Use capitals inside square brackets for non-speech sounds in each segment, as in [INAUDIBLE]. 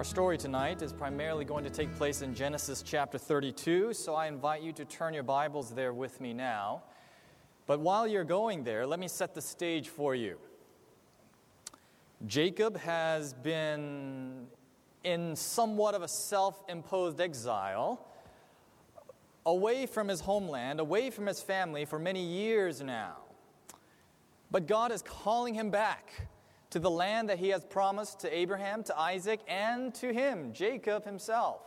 Our story tonight is primarily going to take place in Genesis chapter 32, so I invite you to turn your Bibles there with me now. But while you're going there, let me set the stage for you. Jacob has been in somewhat of a self imposed exile, away from his homeland, away from his family for many years now. But God is calling him back to the land that he has promised to Abraham, to Isaac, and to him, Jacob himself.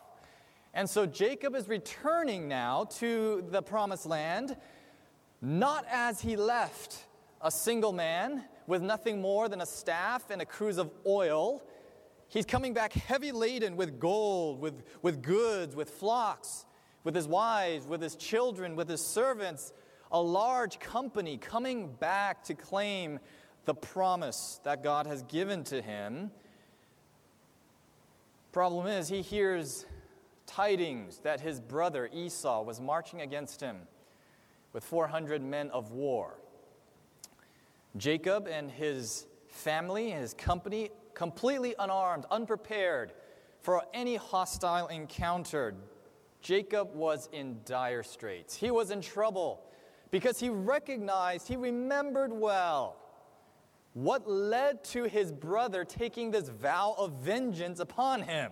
And so Jacob is returning now to the promised land, not as he left, a single man with nothing more than a staff and a cruse of oil. He's coming back heavy laden with gold, with, with goods, with flocks, with his wives, with his children, with his servants, a large company coming back to claim the promise that God has given to him. Problem is, he hears tidings that his brother Esau was marching against him with 400 men of war. Jacob and his family his company, completely unarmed, unprepared for any hostile encounter. Jacob was in dire straits. He was in trouble because he recognized, he remembered well what led to his brother taking this vow of vengeance upon him?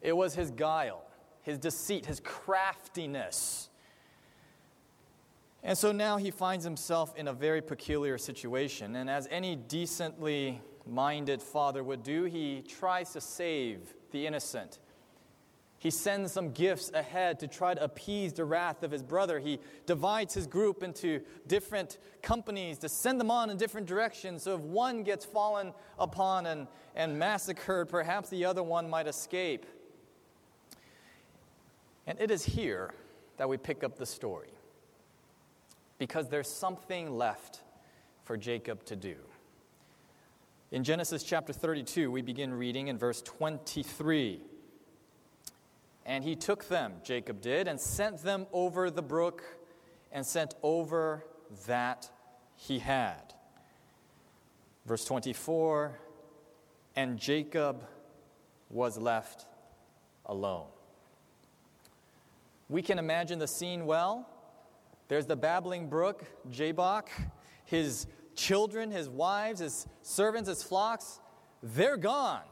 It was his guile, his deceit, his craftiness. And so now he finds himself in a very peculiar situation. And as any decently minded father would do, he tries to save the innocent. He sends some gifts ahead to try to appease the wrath of his brother. He divides his group into different companies to send them on in different directions. So if one gets fallen upon and, and massacred, perhaps the other one might escape. And it is here that we pick up the story. Because there's something left for Jacob to do. In Genesis chapter 32, we begin reading in verse 23. And he took them, Jacob did, and sent them over the brook and sent over that he had. Verse 24 And Jacob was left alone. We can imagine the scene well. There's the babbling brook, Jabbok, his children, his wives, his servants, his flocks, they're gone.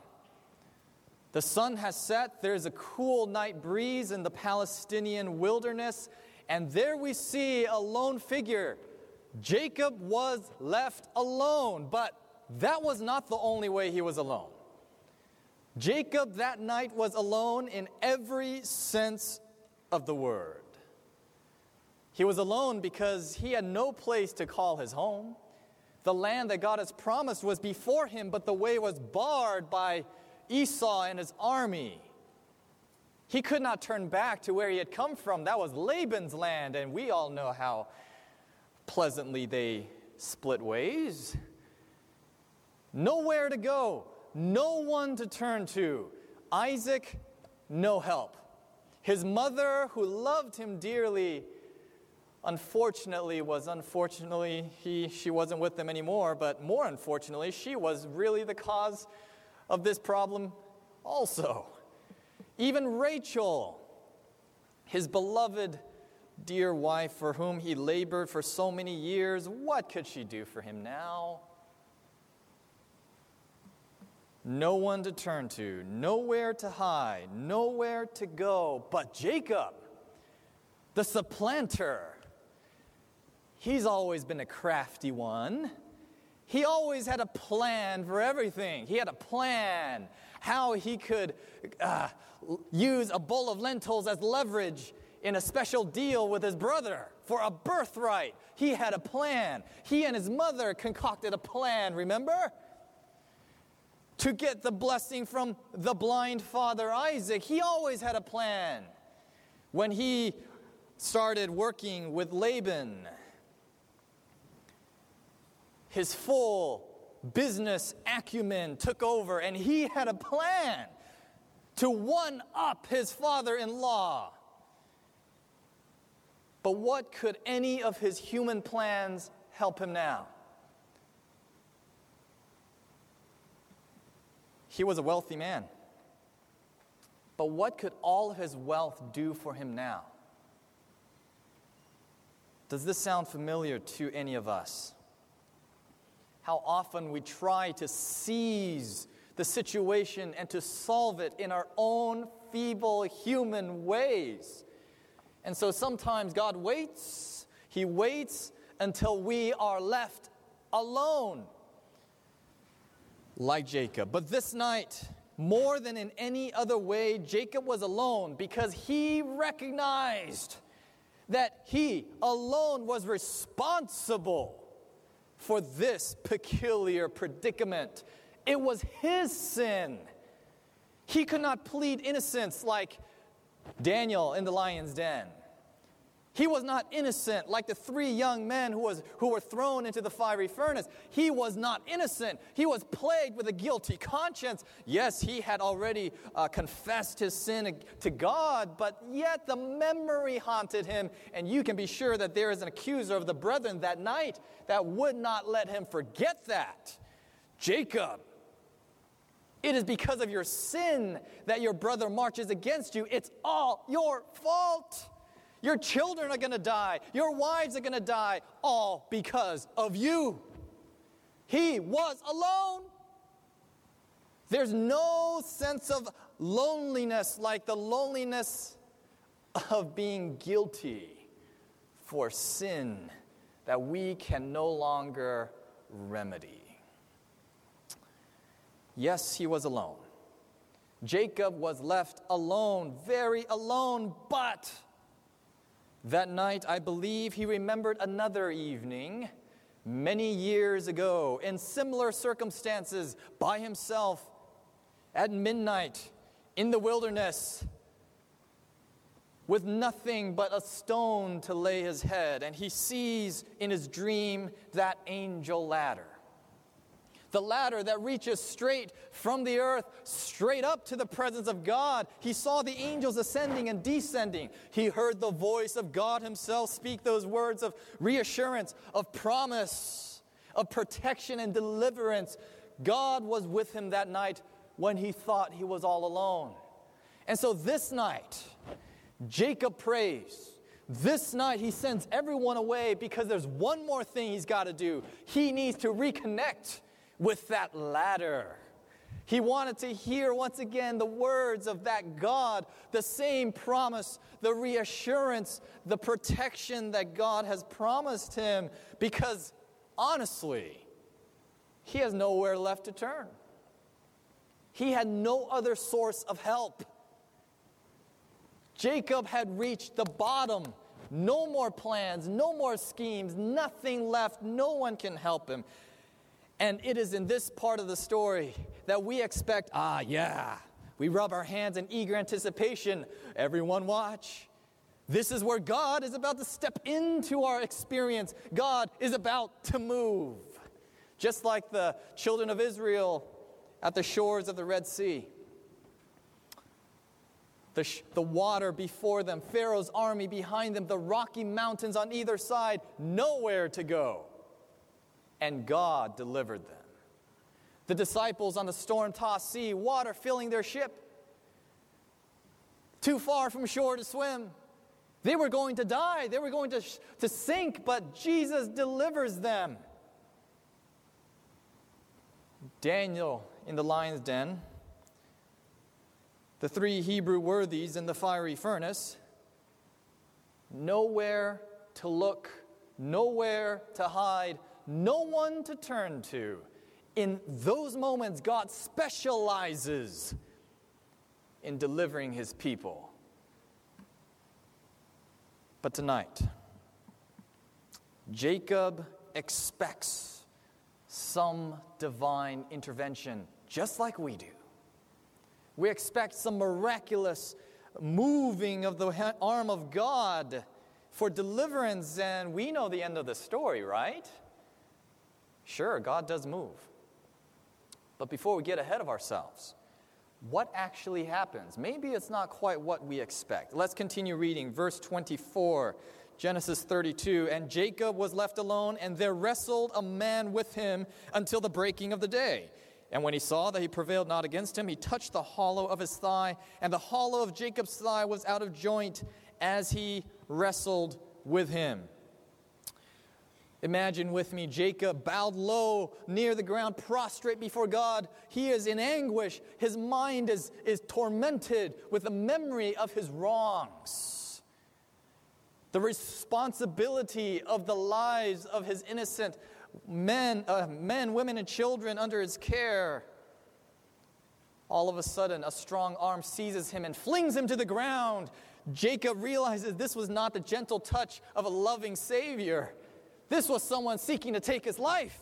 The sun has set, there's a cool night breeze in the Palestinian wilderness, and there we see a lone figure. Jacob was left alone, but that was not the only way he was alone. Jacob that night was alone in every sense of the word. He was alone because he had no place to call his home. The land that God has promised was before him, but the way was barred by Esau and his army. He could not turn back to where he had come from. That was Laban's land, and we all know how pleasantly they split ways. Nowhere to go, no one to turn to. Isaac, no help. His mother, who loved him dearly, unfortunately was unfortunately he she wasn't with them anymore, but more unfortunately, she was really the cause of this problem also. Even Rachel, his beloved dear wife for whom he labored for so many years, what could she do for him now? No one to turn to, nowhere to hide, nowhere to go but Jacob, the supplanter. He's always been a crafty one. He always had a plan for everything. He had a plan how he could uh, use a bowl of lentils as leverage in a special deal with his brother for a birthright. He had a plan. He and his mother concocted a plan, remember? To get the blessing from the blind father Isaac. He always had a plan. When he started working with Laban, his full business acumen took over, and he had a plan to one up his father in law. But what could any of his human plans help him now? He was a wealthy man. But what could all his wealth do for him now? Does this sound familiar to any of us? How often we try to seize the situation and to solve it in our own feeble human ways. And so sometimes God waits, He waits until we are left alone, like Jacob. But this night, more than in any other way, Jacob was alone because he recognized that he alone was responsible for this peculiar predicament. It was his sin. He could not plead innocence like Daniel in the lion's den. He was not innocent like the three young men who, was, who were thrown into the fiery furnace. He was not innocent. He was plagued with a guilty conscience. Yes, he had already uh, confessed his sin to God, but yet the memory haunted him. And you can be sure that there is an accuser of the brethren that night that would not let him forget that. Jacob. It is because of your sin that your brother marches against you. It's all your fault. Your children are going to die. Your wives are going to die, all because of you. He was alone. There's no sense of loneliness like the loneliness of being guilty for sin that we can no longer remedy. Yes, he was alone. Jacob was left alone, very alone, but that night, I believe he remembered another evening many years ago in similar circumstances by himself at midnight in the wilderness with nothing but a stone to lay his head. And he sees in his dream that angel ladder the ladder that reaches straight from the earth, straight up to the presence of God. He saw the angels ascending and descending. He heard the voice of God Himself speak those words of reassurance, of promise, of protection and deliverance. God was with him that night when he thought he was all alone. And so this night, Jacob prays. This night, he sends everyone away because there's one more thing he's got to do. He needs to reconnect with that ladder. He wanted to hear once again the words of that God, the same promise, the reassurance, the protection that God has promised him, because honestly, he has nowhere left to turn. He had no other source of help. Jacob had reached the bottom. No more plans, no more schemes, nothing left. No one can help him. And it is in this part of the story that we expect, ah, yeah. We rub our hands in eager anticipation. Everyone, watch. This is where God is about to step into our experience. God is about to move. Just like the children of Israel at the shores of the Red Sea. The, sh- the water before them, Pharaoh's army behind them, the rocky mountains on either side, nowhere to go and God delivered them. The disciples on the storm tossed sea, water filling their ship, too far from shore to swim. They were going to die, they were going to, to sink, but Jesus delivers them. Daniel in the lion's den, the three Hebrew worthies in the fiery furnace, nowhere to look, nowhere to hide, no one to turn to. In those moments, God specializes in delivering his people. But tonight, Jacob expects some divine intervention, just like we do. We expect some miraculous moving of the arm of God for deliverance, and we know the end of the story, right? Sure, God does move. But before we get ahead of ourselves, what actually happens? Maybe it's not quite what we expect. Let's continue reading. Verse 24, Genesis 32. And Jacob was left alone, and there wrestled a man with him until the breaking of the day. And when he saw that he prevailed not against him, he touched the hollow of his thigh, and the hollow of Jacob's thigh was out of joint as he wrestled with him. Imagine with me Jacob bowed low near the ground, prostrate before God. He is in anguish. His mind is, is tormented with the memory of his wrongs. The responsibility of the lives of his innocent men, uh, men, women, and children under his care. All of a sudden, a strong arm seizes him and flings him to the ground. Jacob realizes this was not the gentle touch of a loving Savior. This was someone seeking to take his life.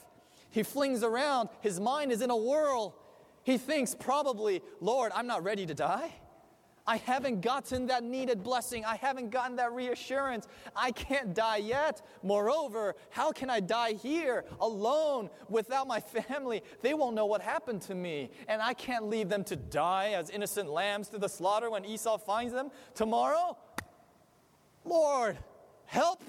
He flings around, his mind is in a whirl. He thinks, probably, Lord, I'm not ready to die. I haven't gotten that needed blessing. I haven't gotten that reassurance. I can't die yet. Moreover, how can I die here alone without my family? They won't know what happened to me. And I can't leave them to die as innocent lambs to the slaughter when Esau finds them tomorrow. Lord, help.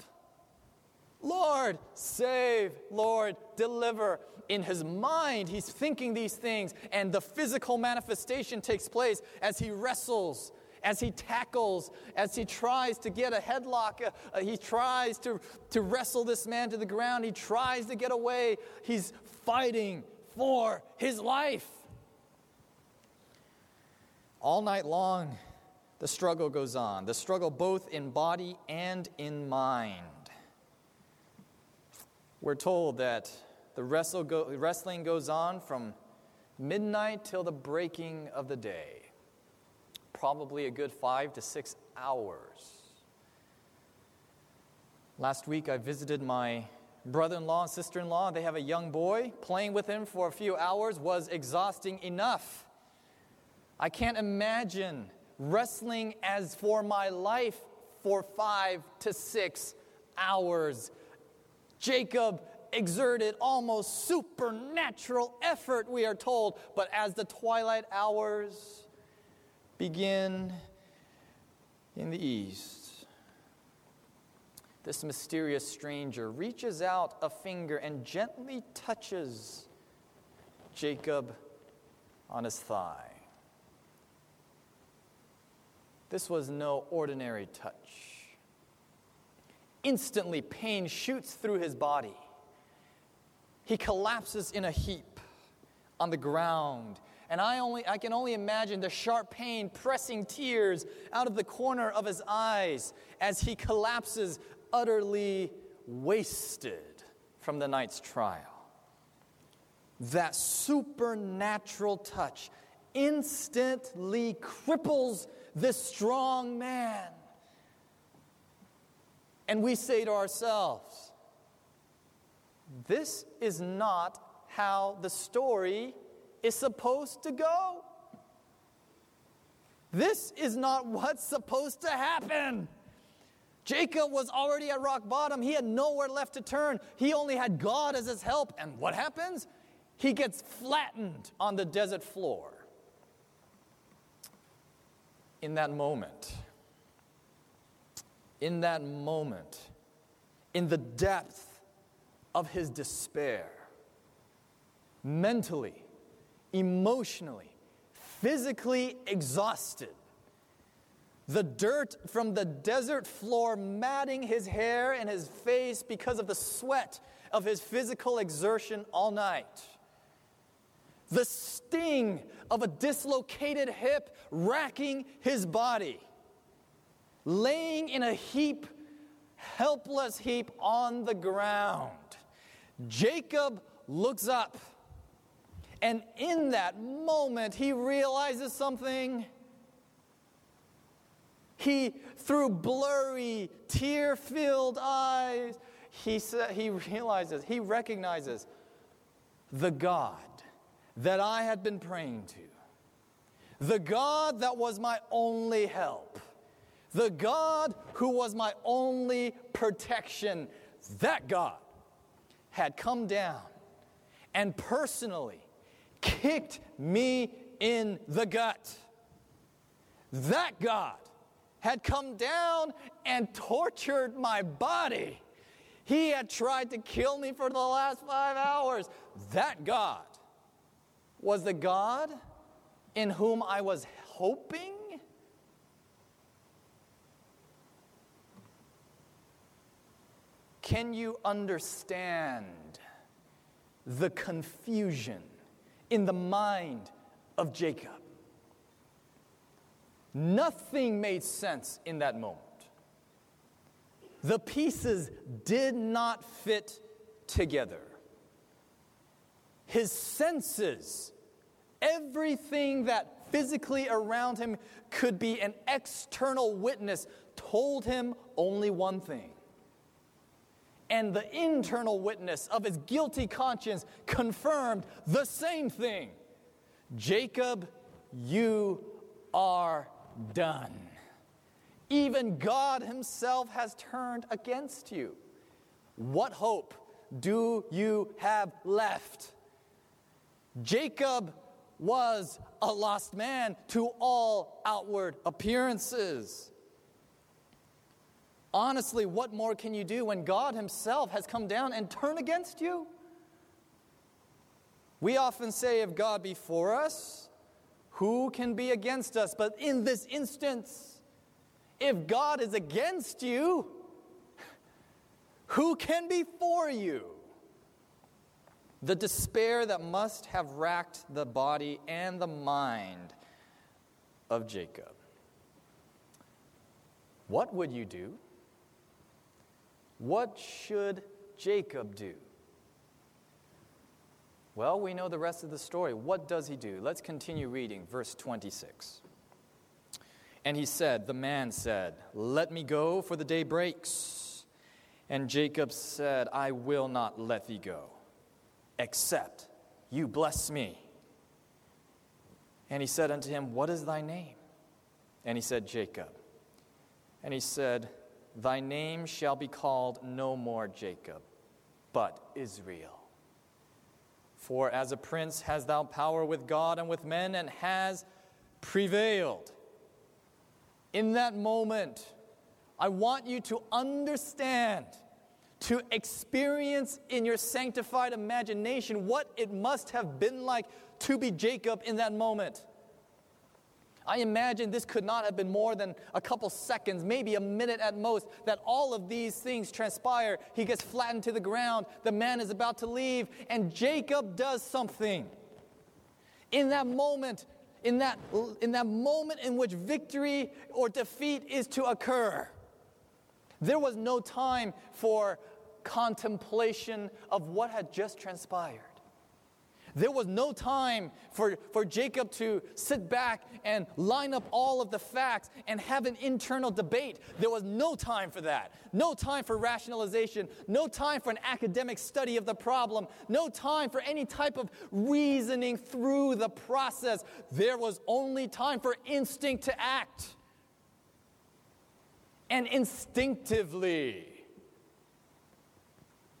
Lord, save. Lord, deliver in his mind, he's thinking these things, and the physical manifestation takes place as he wrestles, as he tackles, as he tries to get a headlock. Uh, uh, he tries to, to wrestle this man to the ground. He tries to get away. He's fighting for his life. All night long, the struggle goes on. The struggle both in body and in mind. We're told that the wrestle go, wrestling goes on from midnight till the breaking of the day. Probably a good five to six hours. Last week I visited my brother in law and sister in law. They have a young boy. Playing with him for a few hours was exhausting enough. I can't imagine wrestling as for my life for five to six hours. Jacob exerted almost supernatural effort, we are told. But as the twilight hours begin in the east, this mysterious stranger reaches out a finger and gently touches Jacob on his thigh. This was no ordinary touch. Instantly, pain shoots through his body he collapses in a heap on the ground. And I, only, I can only imagine the sharp pain pressing tears out of the corner of his eyes as he collapses, utterly wasted from the night's trial. That supernatural touch instantly cripples this strong man. And we say to ourselves, this is not how the story is supposed to go. This is not what's supposed to happen. Jacob was already at rock bottom. He had nowhere left to turn. He only had God as his help. And what happens? He gets flattened on the desert floor. In that moment, in that moment, in the depth of his despair. Mentally, emotionally, physically exhausted. The dirt from the desert floor matting his hair and his face because of the sweat of his physical exertion all night. The sting of a dislocated hip racking his body. Laying in a heap, helpless heap on the ground. Jacob looks up. And in that moment, he realizes something. He, through blurry, tear filled eyes, he, sa- he realizes, he recognizes the God that I had been praying to, the God that was my only help, the God who was my only protection, that God had come down and personally kicked me in the gut. That God had come down and tortured my body. He had tried to kill me for the last five hours. That God was the God in whom I was hoping? Can you understand the confusion in the mind of Jacob? Nothing made sense in that moment. The pieces did not fit together. His senses, everything that physically around him could be an external witness, told him only one thing. And the internal witness of his guilty conscience confirmed the same thing Jacob, you are done. Even God Himself has turned against you. What hope do you have left? Jacob was a lost man to all outward appearances. Honestly, what more can you do when God Himself has come down and turned against you? We often say, if God be for us, who can be against us? But in this instance, if God is against you, who can be for you? The despair that must have racked the body and the mind of Jacob. What would you do? What should Jacob do? Well, we know the rest of the story. What does he do? Let's continue reading, verse 26. And he said, The man said, Let me go, for the day breaks. And Jacob said, I will not let thee go, except you bless me. And he said unto him, What is thy name? And he said, Jacob. And he said, Thy name shall be called no more Jacob, but Israel. For as a prince has thou power with God and with men, and has prevailed. In that moment, I want you to understand, to experience in your sanctified imagination what it must have been like to be Jacob in that moment. I imagine this could not have been more than a couple seconds, maybe a minute at most, that all of these things transpire. He gets flattened to the ground, the man is about to leave, and Jacob does something. In that moment, in that, in that moment in which victory or defeat is to occur, there was no time for contemplation of what had just transpired. There was no time for, for Jacob to sit back and line up all of the facts and have an internal debate. There was no time for that. No time for rationalization. No time for an academic study of the problem. No time for any type of reasoning through the process. There was only time for instinct to act. And instinctively,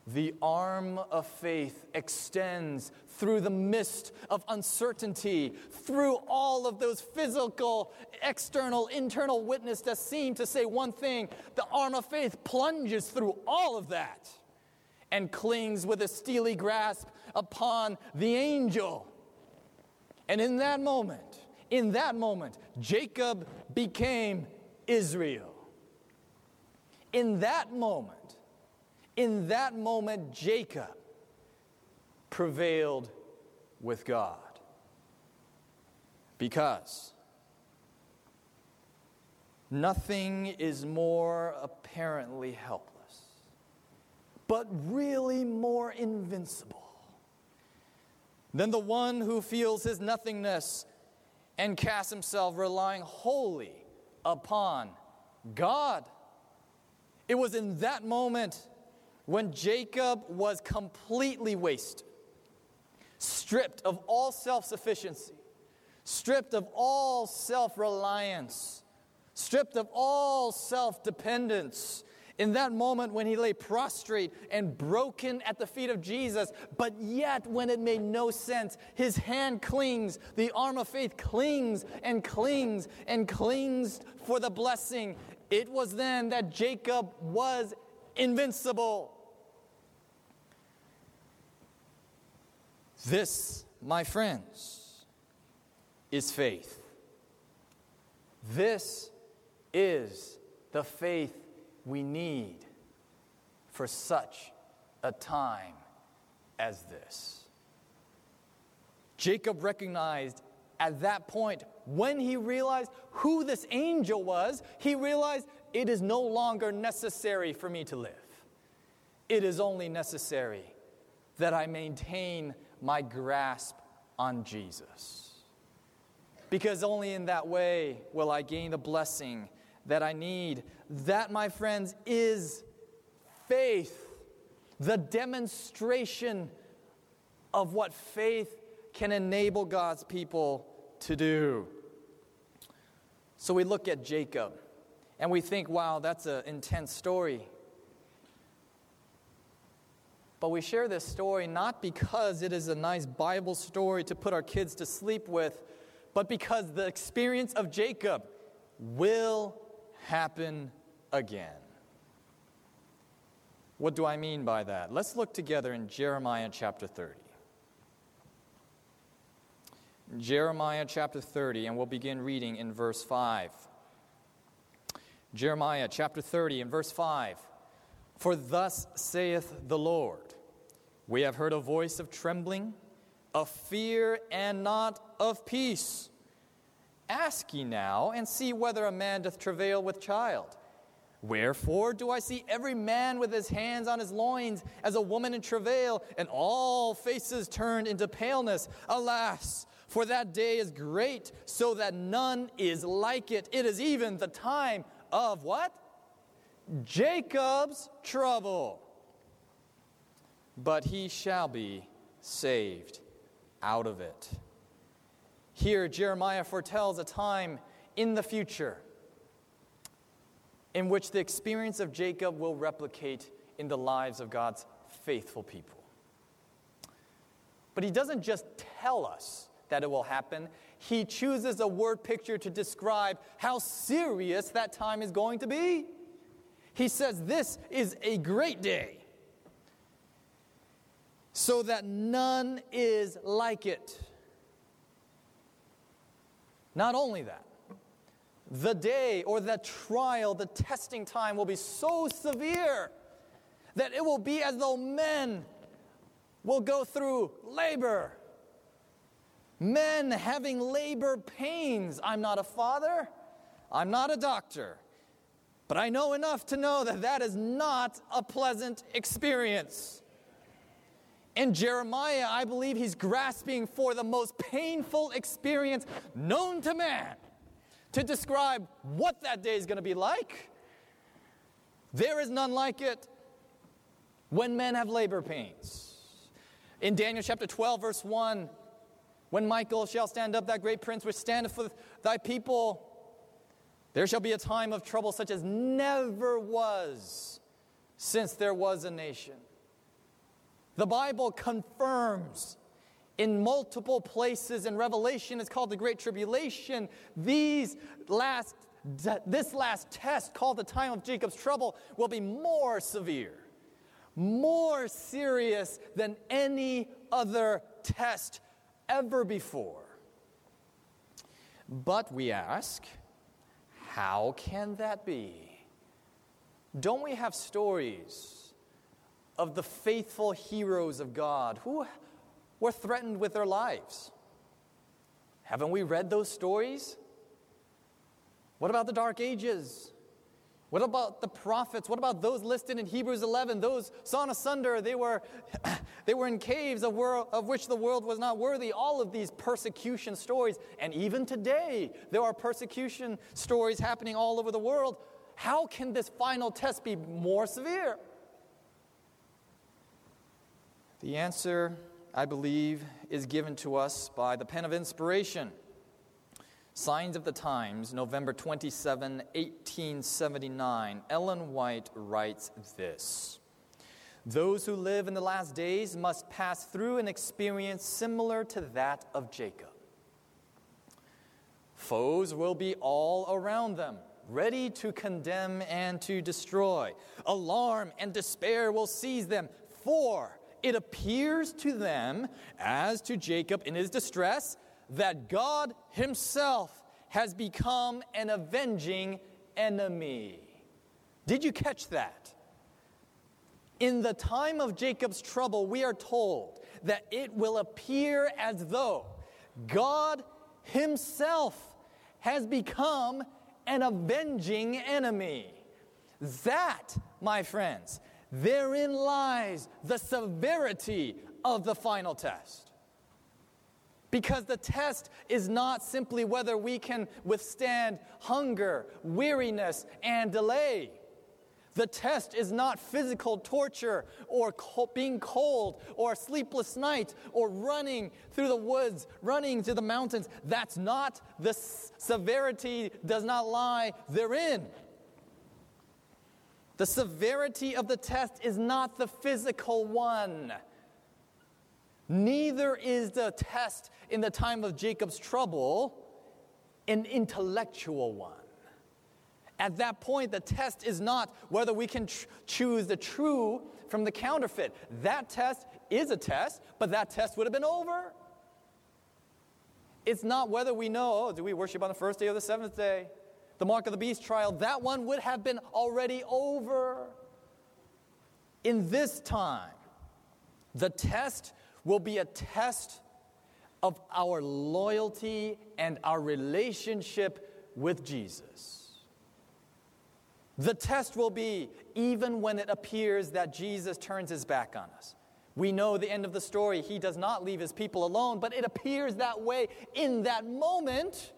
the arm of faith extends through the mist of uncertainty, through all of those physical, external, internal witness that seem to say one thing. The arm of faith plunges through all of that and clings with a steely grasp upon the angel. And in that moment, in that moment, Jacob became Israel. In that moment, in that moment, Jacob prevailed with God. Because nothing is more apparently helpless, but really more invincible than the one who feels his nothingness and casts himself relying wholly upon God. It was in that moment when Jacob was completely wasted, stripped of all self sufficiency, stripped of all self reliance, stripped of all self dependence. In that moment when he lay prostrate and broken at the feet of Jesus, but yet when it made no sense, his hand clings, the arm of faith clings and clings and clings for the blessing. It was then that Jacob was invincible. This, my friends, is faith. This is the faith we need for such a time as this. Jacob recognized at that point, when he realized who this angel was, he realized it is no longer necessary for me to live. It is only necessary that I maintain my grasp on Jesus. Because only in that way will I gain the blessing that I need. That, my friends, is faith, the demonstration of what faith can enable God's people to do. So we look at Jacob and we think, wow, that's an intense story. But we share this story not because it is a nice Bible story to put our kids to sleep with, but because the experience of Jacob will happen again. What do I mean by that? Let's look together in Jeremiah chapter 30. Jeremiah chapter 30, and we'll begin reading in verse 5. Jeremiah chapter 30 and verse 5. For thus saith the Lord We have heard a voice of trembling, of fear, and not of peace. Ask ye now, and see whether a man doth travail with child. Wherefore do I see every man with his hands on his loins as a woman in travail, and all faces turned into paleness? Alas, for that day is great, so that none is like it. It is even the time of what? Jacob's trouble. But he shall be saved out of it. Here, Jeremiah foretells a time in the future in which the experience of Jacob will replicate in the lives of God's faithful people. But he doesn't just tell us that it will happen, he chooses a word picture to describe how serious that time is going to be. He says, This is a great day, so that none is like it. Not only that, the day or the trial, the testing time will be so severe that it will be as though men will go through labor Men having labor pains. I'm not a father, I'm not a doctor, but I know enough to know that that is not a pleasant experience. In Jeremiah, I believe he's grasping for the most painful experience known to man to describe what that day is going to be like. There is none like it when men have labor pains. In Daniel chapter 12, verse 1, when Michael shall stand up, that great prince which standeth for thy people, there shall be a time of trouble such as never was since there was a nation. The Bible confirms in multiple places in Revelation, it's called the Great Tribulation. These last, this last test, called the time of Jacob's trouble, will be more severe, more serious than any other test ever before. But we ask, how can that be? Don't we have stories of the faithful heroes of God who were threatened with their lives? Haven't we read those stories? What about the Dark Ages? What about the prophets? What about those listed in Hebrews 11? Those sawn asunder, they were, [CLEARS THROAT] they were in caves of, world, of which the world was not worthy. All of these persecution stories. And even today, there are persecution stories happening all over the world. How can this final test be more severe? The answer, I believe, is given to us by the pen of inspiration. Signs of the Times, November 27, 1879. Ellen White writes this Those who live in the last days must pass through an experience similar to that of Jacob. Foes will be all around them, ready to condemn and to destroy. Alarm and despair will seize them, for it appears to them, as to Jacob in his distress, that God Himself has become an avenging enemy. Did you catch that? In the time of Jacob's trouble, we are told that it will appear as though God Himself has become an avenging enemy. That, my friends, therein lies the severity of the final test. Because the test is not simply whether we can withstand hunger, weariness, and delay. The test is not physical torture or being cold or sleepless night or running through the woods, running to the mountains. That's not the severity, does not lie therein. The severity of the test is not the physical one. Neither is the test in the time of Jacob's trouble an intellectual one. At that point, the test is not whether we can tr- choose the true from the counterfeit. That test is a test, but that test would have been over. It's not whether we know, oh, do we worship on the first day or the seventh day? The mark of the beast trial, that one would have been already over. In this time, the test will be a test of our loyalty and our relationship with Jesus. The test will be even when it appears that Jesus turns his back on us. We know the end of the story. He does not leave his people alone, but it appears that way in that moment.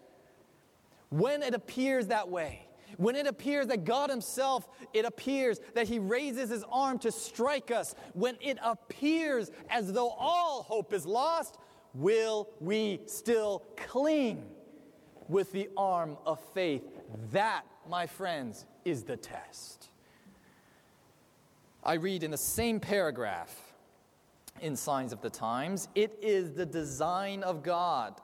When it appears that way, when it appears that God Himself, it appears that He raises His arm to strike us, when it appears as though all hope is lost, will we still cling with the arm of faith? That, my friends, is the test. I read in the same paragraph in Signs of the Times it is the design of God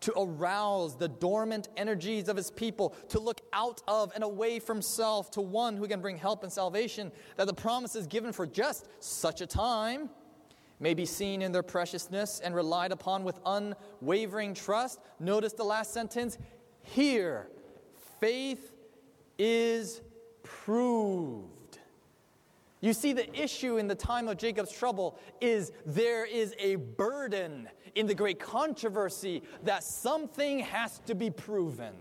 to arouse the dormant energies of his people, to look out of and away from self to one who can bring help and salvation, that the promises given for just such a time may be seen in their preciousness and relied upon with unwavering trust. Notice the last sentence here faith is proved. You see, the issue in the time of Jacob's trouble is there is a burden in the great controversy that something has to be proven.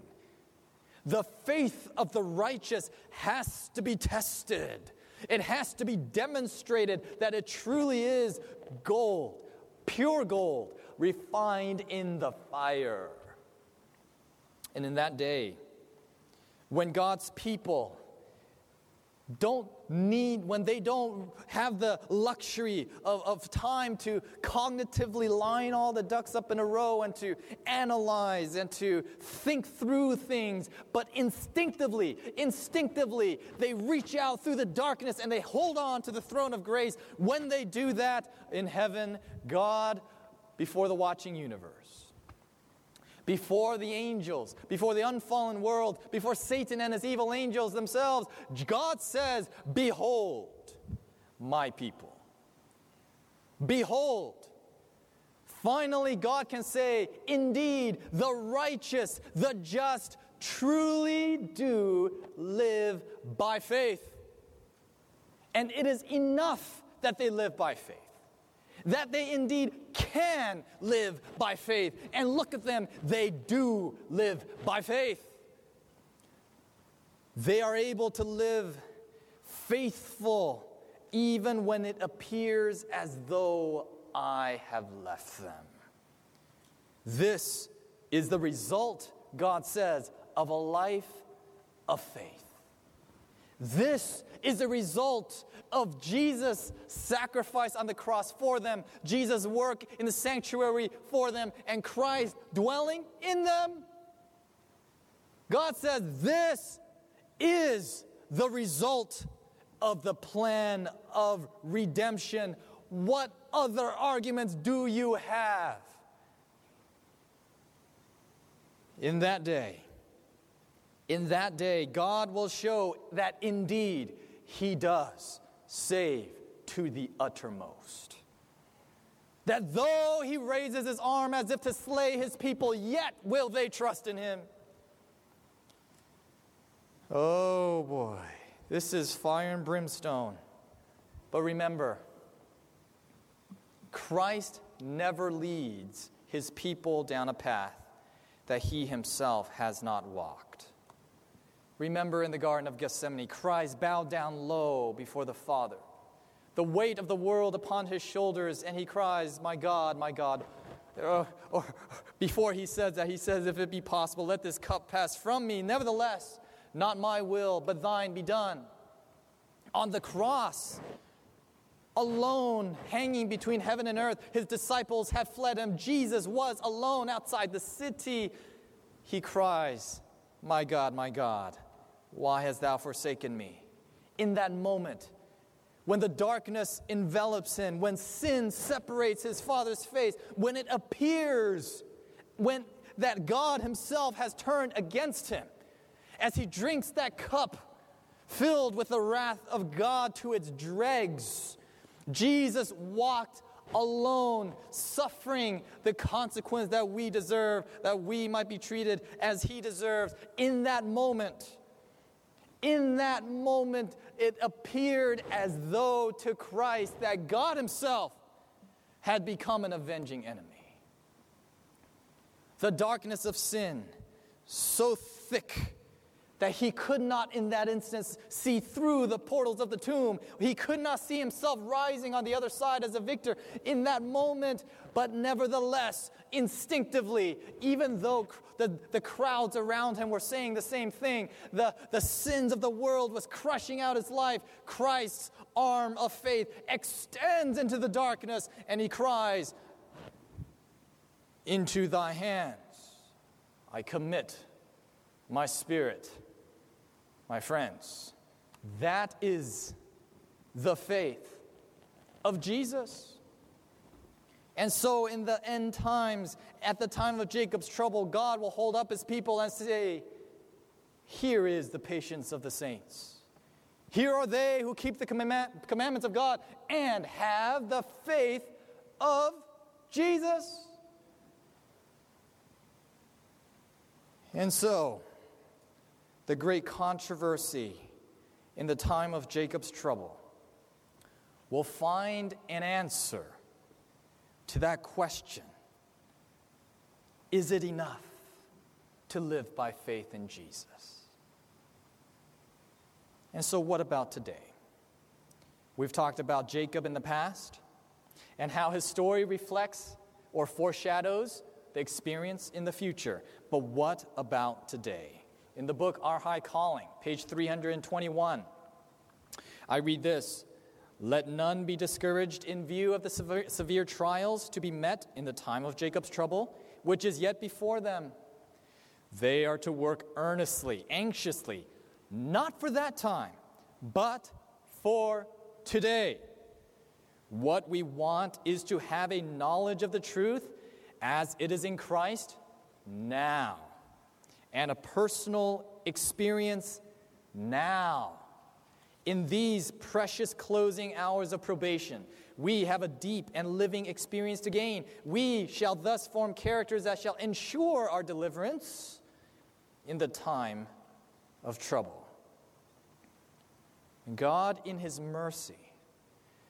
The faith of the righteous has to be tested. It has to be demonstrated that it truly is gold, pure gold, refined in the fire. And in that day, when God's people don't need, when they don't have the luxury of, of time to cognitively line all the ducks up in a row and to analyze and to think through things, but instinctively, instinctively, they reach out through the darkness and they hold on to the throne of grace. When they do that in heaven, God, before the watching universe, before the angels, before the unfallen world, before Satan and his evil angels themselves, God says, Behold, my people. Behold. Finally, God can say, Indeed, the righteous, the just, truly do live by faith. And it is enough that they live by faith that they indeed can live by faith. And look at them, they do live by faith. They are able to live faithful even when it appears as though I have left them. This is the result, God says, of a life of faith. This is the result of Jesus' sacrifice on the cross for them, Jesus' work in the sanctuary for them, and Christ dwelling in them. God says this is the result of the plan of redemption. What other arguments do you have? In that day, in that day, God will show that indeed He does save to the uttermost. that though he raises his arm as if to slay his people, yet will they trust in him. Oh boy, this is fire and brimstone. But remember, Christ never leads his people down a path that he himself has not walked. Remember in the Garden of Gethsemane, Christ bowed down low before the Father, the weight of the world upon his shoulders, and he cries, My God, my God. Uh, or before he says that, he says, If it be possible, let this cup pass from me. Nevertheless, not my will, but thine be done. On the cross, alone, hanging between heaven and earth. His disciples have fled him. Jesus was alone outside the city. He cries, My God, my God, why hast thou forsaken me? In that moment, when the darkness envelops him, when sin separates his father's face, when it appears when that God himself has turned against him, as he drinks that cup filled with the wrath of God to its dregs, Jesus walked alone, suffering the consequence that we deserve, that we might be treated as he deserves. In that moment, in that moment, it appeared as though to Christ that God himself had become an avenging enemy. The darkness of sin, so thick that he could not, in that instance, see through the portals of the tomb. He could not see himself rising on the other side as a victor in that moment, but nevertheless, instinctively, even though the, the crowds around him were saying the same thing, the, the sins of the world was crushing out his life, Christ's arm of faith extends into the darkness and he cries, Into thy hands I commit my spirit. My friends, that is the faith of Jesus. And so, in the end times, at the time of Jacob's trouble, God will hold up his people and say, Here is the patience of the saints. Here are they who keep the commandments of God and have the faith of Jesus. And so, the great controversy in the time of Jacob's trouble will find an answer to that question Is it enough to live by faith in Jesus? And so, what about today? We've talked about Jacob in the past and how his story reflects or foreshadows the experience in the future. But what about today? in the book Our High Calling, page 321. I read this Let none be discouraged in view of the severe, trials to be met in the time of Jacob's trouble, which is yet before them. They are to work earnestly, anxiously, not for that time, but for today. What we want is to have a knowledge of the truth as it is in Christ now and a personal experience now. In these precious closing hours of probation, we have a deep and living experience to gain. We shall thus form characters that shall ensure our deliverance in the time of trouble. And God, in His mercy,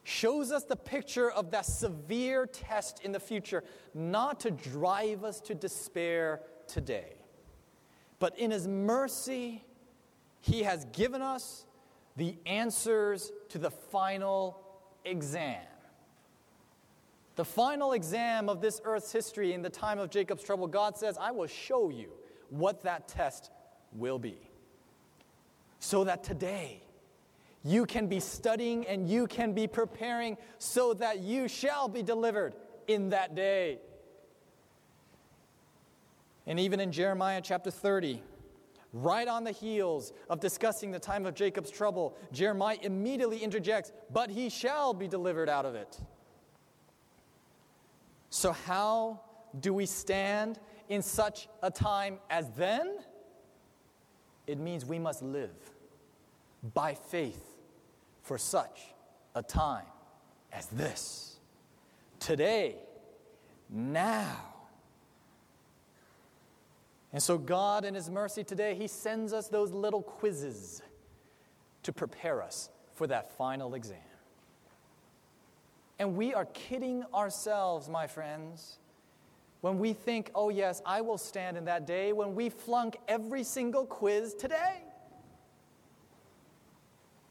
shows us the picture of that severe test in the future, not to drive us to despair today, but in His mercy, He has given us the answers to the final exam. The final exam of this earth's history in the time of Jacob's trouble, God says, I will show you what that test will be. So that today, you can be studying and you can be preparing so that you shall be delivered in that day. And even in Jeremiah chapter 30, right on the heels of discussing the time of Jacob's trouble, Jeremiah immediately interjects, But he shall be delivered out of it. So, how do we stand in such a time as then? It means we must live by faith for such a time as this. Today, now. And so, God, in His mercy today, He sends us those little quizzes to prepare us for that final exam. And we are kidding ourselves, my friends, when we think, oh, yes, I will stand in that day, when we flunk every single quiz today.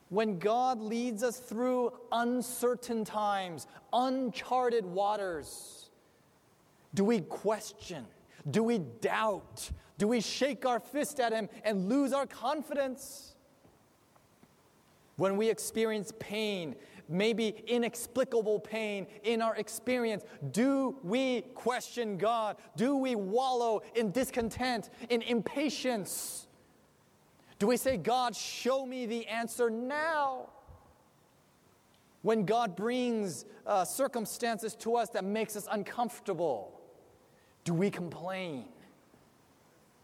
When God leads us through uncertain times, uncharted waters, do we question? Do we doubt? Do we shake our fist at Him and lose our confidence? When we experience pain, maybe inexplicable pain in our experience, do we question God? Do we wallow in discontent, in impatience? Do we say, God, show me the answer now? When God brings uh, circumstances to us that makes us uncomfortable, do we complain?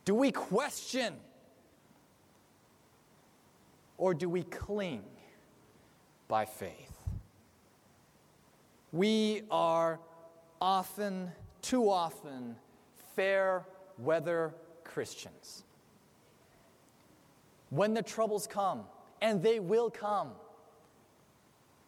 Do we question? Or do we cling by faith? We are often, too often, fair weather Christians. When the troubles come, and they will come,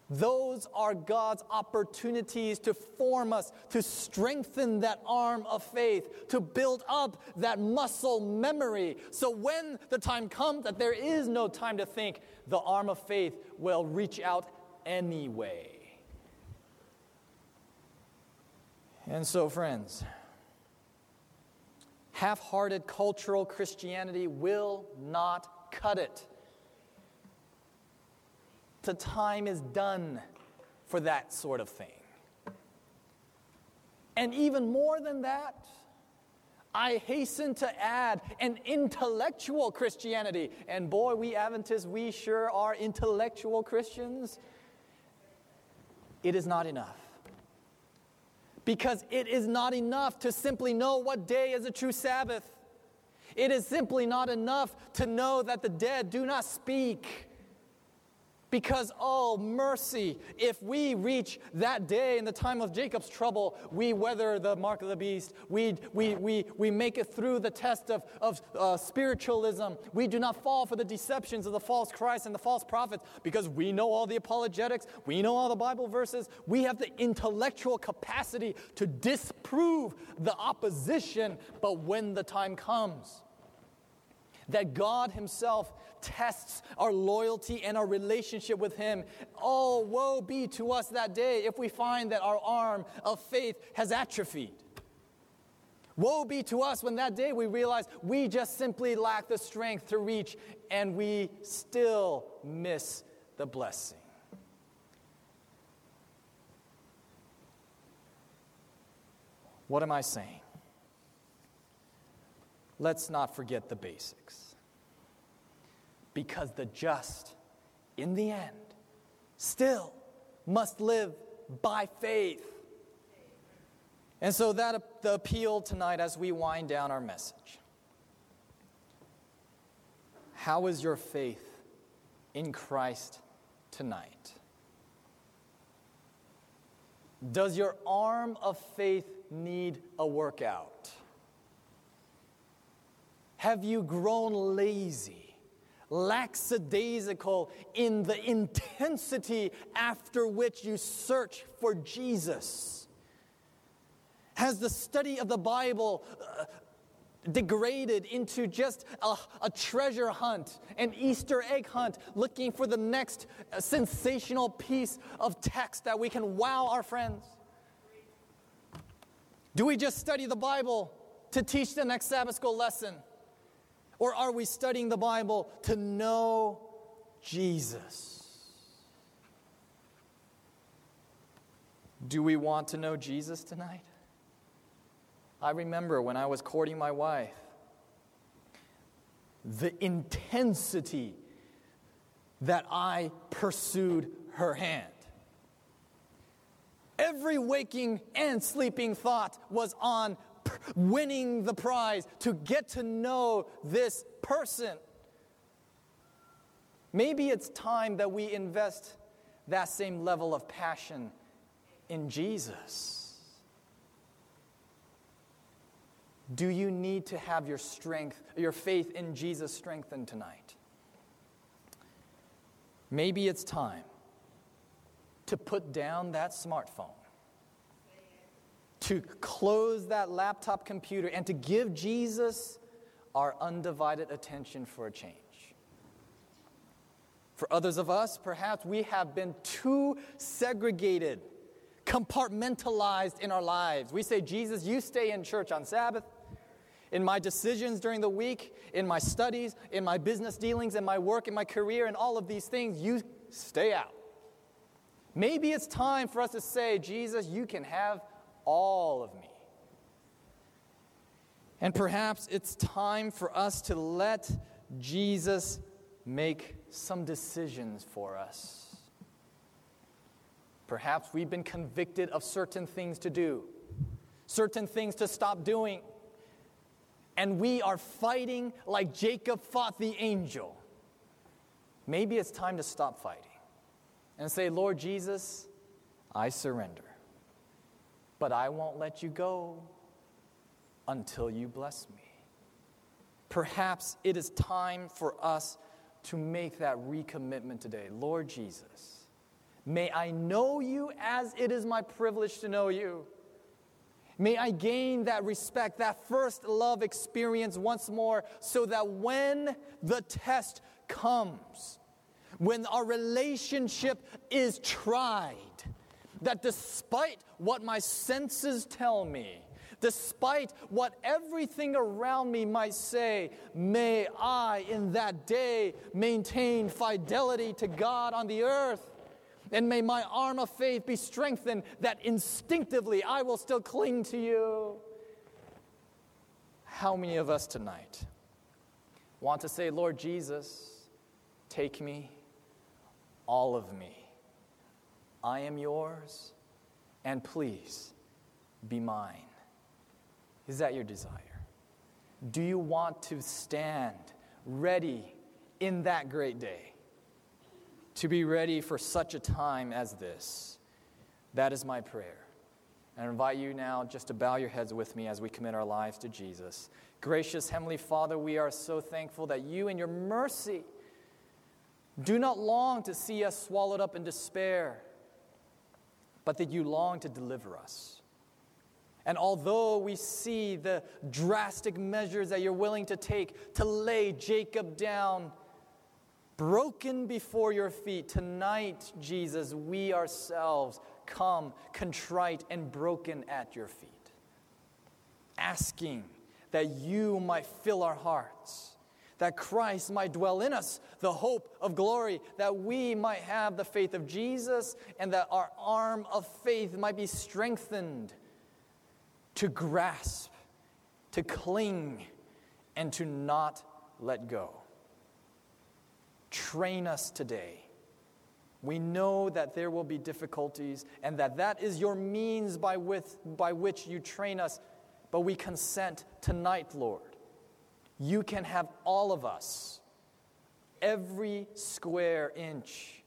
those are God's opportunities to form us, to strengthen that arm of faith, to build up that muscle memory. So when the time comes that there is no time to think, the arm of faith will reach out anyway. And so, friends, half hearted cultural Christianity will not cut it the time is done for that sort of thing. And even more than that, I hasten to add an intellectual Christianity. And boy, we Adventists, we sure are intellectual Christians. It is not enough. Because it is not enough to simply know what day is a true Sabbath. It is simply not enough to know that the dead do not speak. Because, oh, mercy, if we reach that day in the time of Jacob's trouble, we weather the mark of the beast. We, we, we, we make it through the test of, of uh, spiritualism. We do not fall for the deceptions of the false Christ and the false prophets because we know all the apologetics, we know all the Bible verses. We have the intellectual capacity to disprove the opposition, but when the time comes, that God Himself tests our loyalty and our relationship with Him. Oh, woe be to us that day if we find that our arm of faith has atrophied. Woe be to us when that day we realize we just simply lack the strength to reach and we still miss the blessing. What am I saying? Let's not forget the basics. Because the just, in the end, still must live by faith. And so that the appeal tonight as we wind down our message. How is your faith in Christ tonight? Does your arm of faith need a workout? Have you grown lazy, lackadaisical in the intensity after which you search for Jesus? Has the study of the Bible uh, degraded into just a, a, treasure hunt, an Easter egg hunt, looking for the next uh, sensational piece of text that we can wow our friends? Do we just study the Bible to teach the next Sabbath school lesson? Or are we studying the Bible to know Jesus? Do we want to know Jesus tonight? I remember when I was courting my wife, the intensity that I pursued her hand. Every waking and sleeping thought was on winning the prize, to get to know this person. Maybe it's time that we invest that same level of passion in Jesus. Do you need to have your strength, your faith in Jesus strengthened tonight? Maybe it's time to put down that smartphone, to close that laptop computer, and to give Jesus our undivided attention for a change. For others of us, perhaps we have been too segregated, compartmentalized in our lives. We say, Jesus, you stay in church on Sabbath. In my decisions during the week, in my studies, in my business dealings, in my work, in my career, and all of these things, you stay out. Maybe it's time for us to say, Jesus, you can have all of me. And perhaps it's time for us to let Jesus make some decisions for us. Perhaps we've been convicted of certain things to do, certain things to stop doing, and we are fighting like Jacob fought the angel. Maybe it's time to stop fighting and say, Lord Jesus, I surrender. But I won't let you go until you bless me. Perhaps it is time for us to make that recommitment today. Lord Jesus, may I know you as it is my privilege to know you. May I gain that respect, that first love experience once more, so that when the test comes, when our relationship is tried, that despite what my senses tell me, despite what everything around me might say, may I in that day maintain fidelity to God on the earth. And may my arm of faith be strengthened that instinctively I will still cling to you. How many of us tonight want to say, Lord Jesus, take me, all of me. I am yours, and please be mine. Is that your desire? Do you want to stand ready in that great day? To be ready for such a time as this? That is my prayer. And I invite you now just to bow your heads with me as we commit our lives to Jesus. Gracious Heavenly Father, we are so thankful that you, in your mercy, do not long to see us swallowed up in despair, but that you long to deliver us. And although we see the drastic measures that you're willing to take to lay Jacob down, broken before your feet, tonight, Jesus, we ourselves come contrite and broken at your feet, asking that you might fill our hearts that Christ might dwell in us, the hope of glory, that we might have the faith of Jesus, and that our arm of faith might be strengthened to grasp, to cling, and to not let go. Train us today. We know that there will be difficulties and that that is your means by, with, by which you train us, but we consent tonight, Lord. You can have all of us, every square inch,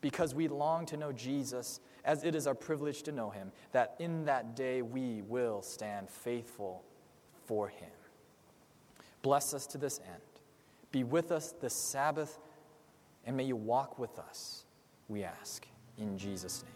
because we long to know Jesus as it is our privilege to know him, that in that day we will stand faithful for him. Bless us to this end. Be with us this Sabbath, and may you walk with us, we ask, in Jesus' name.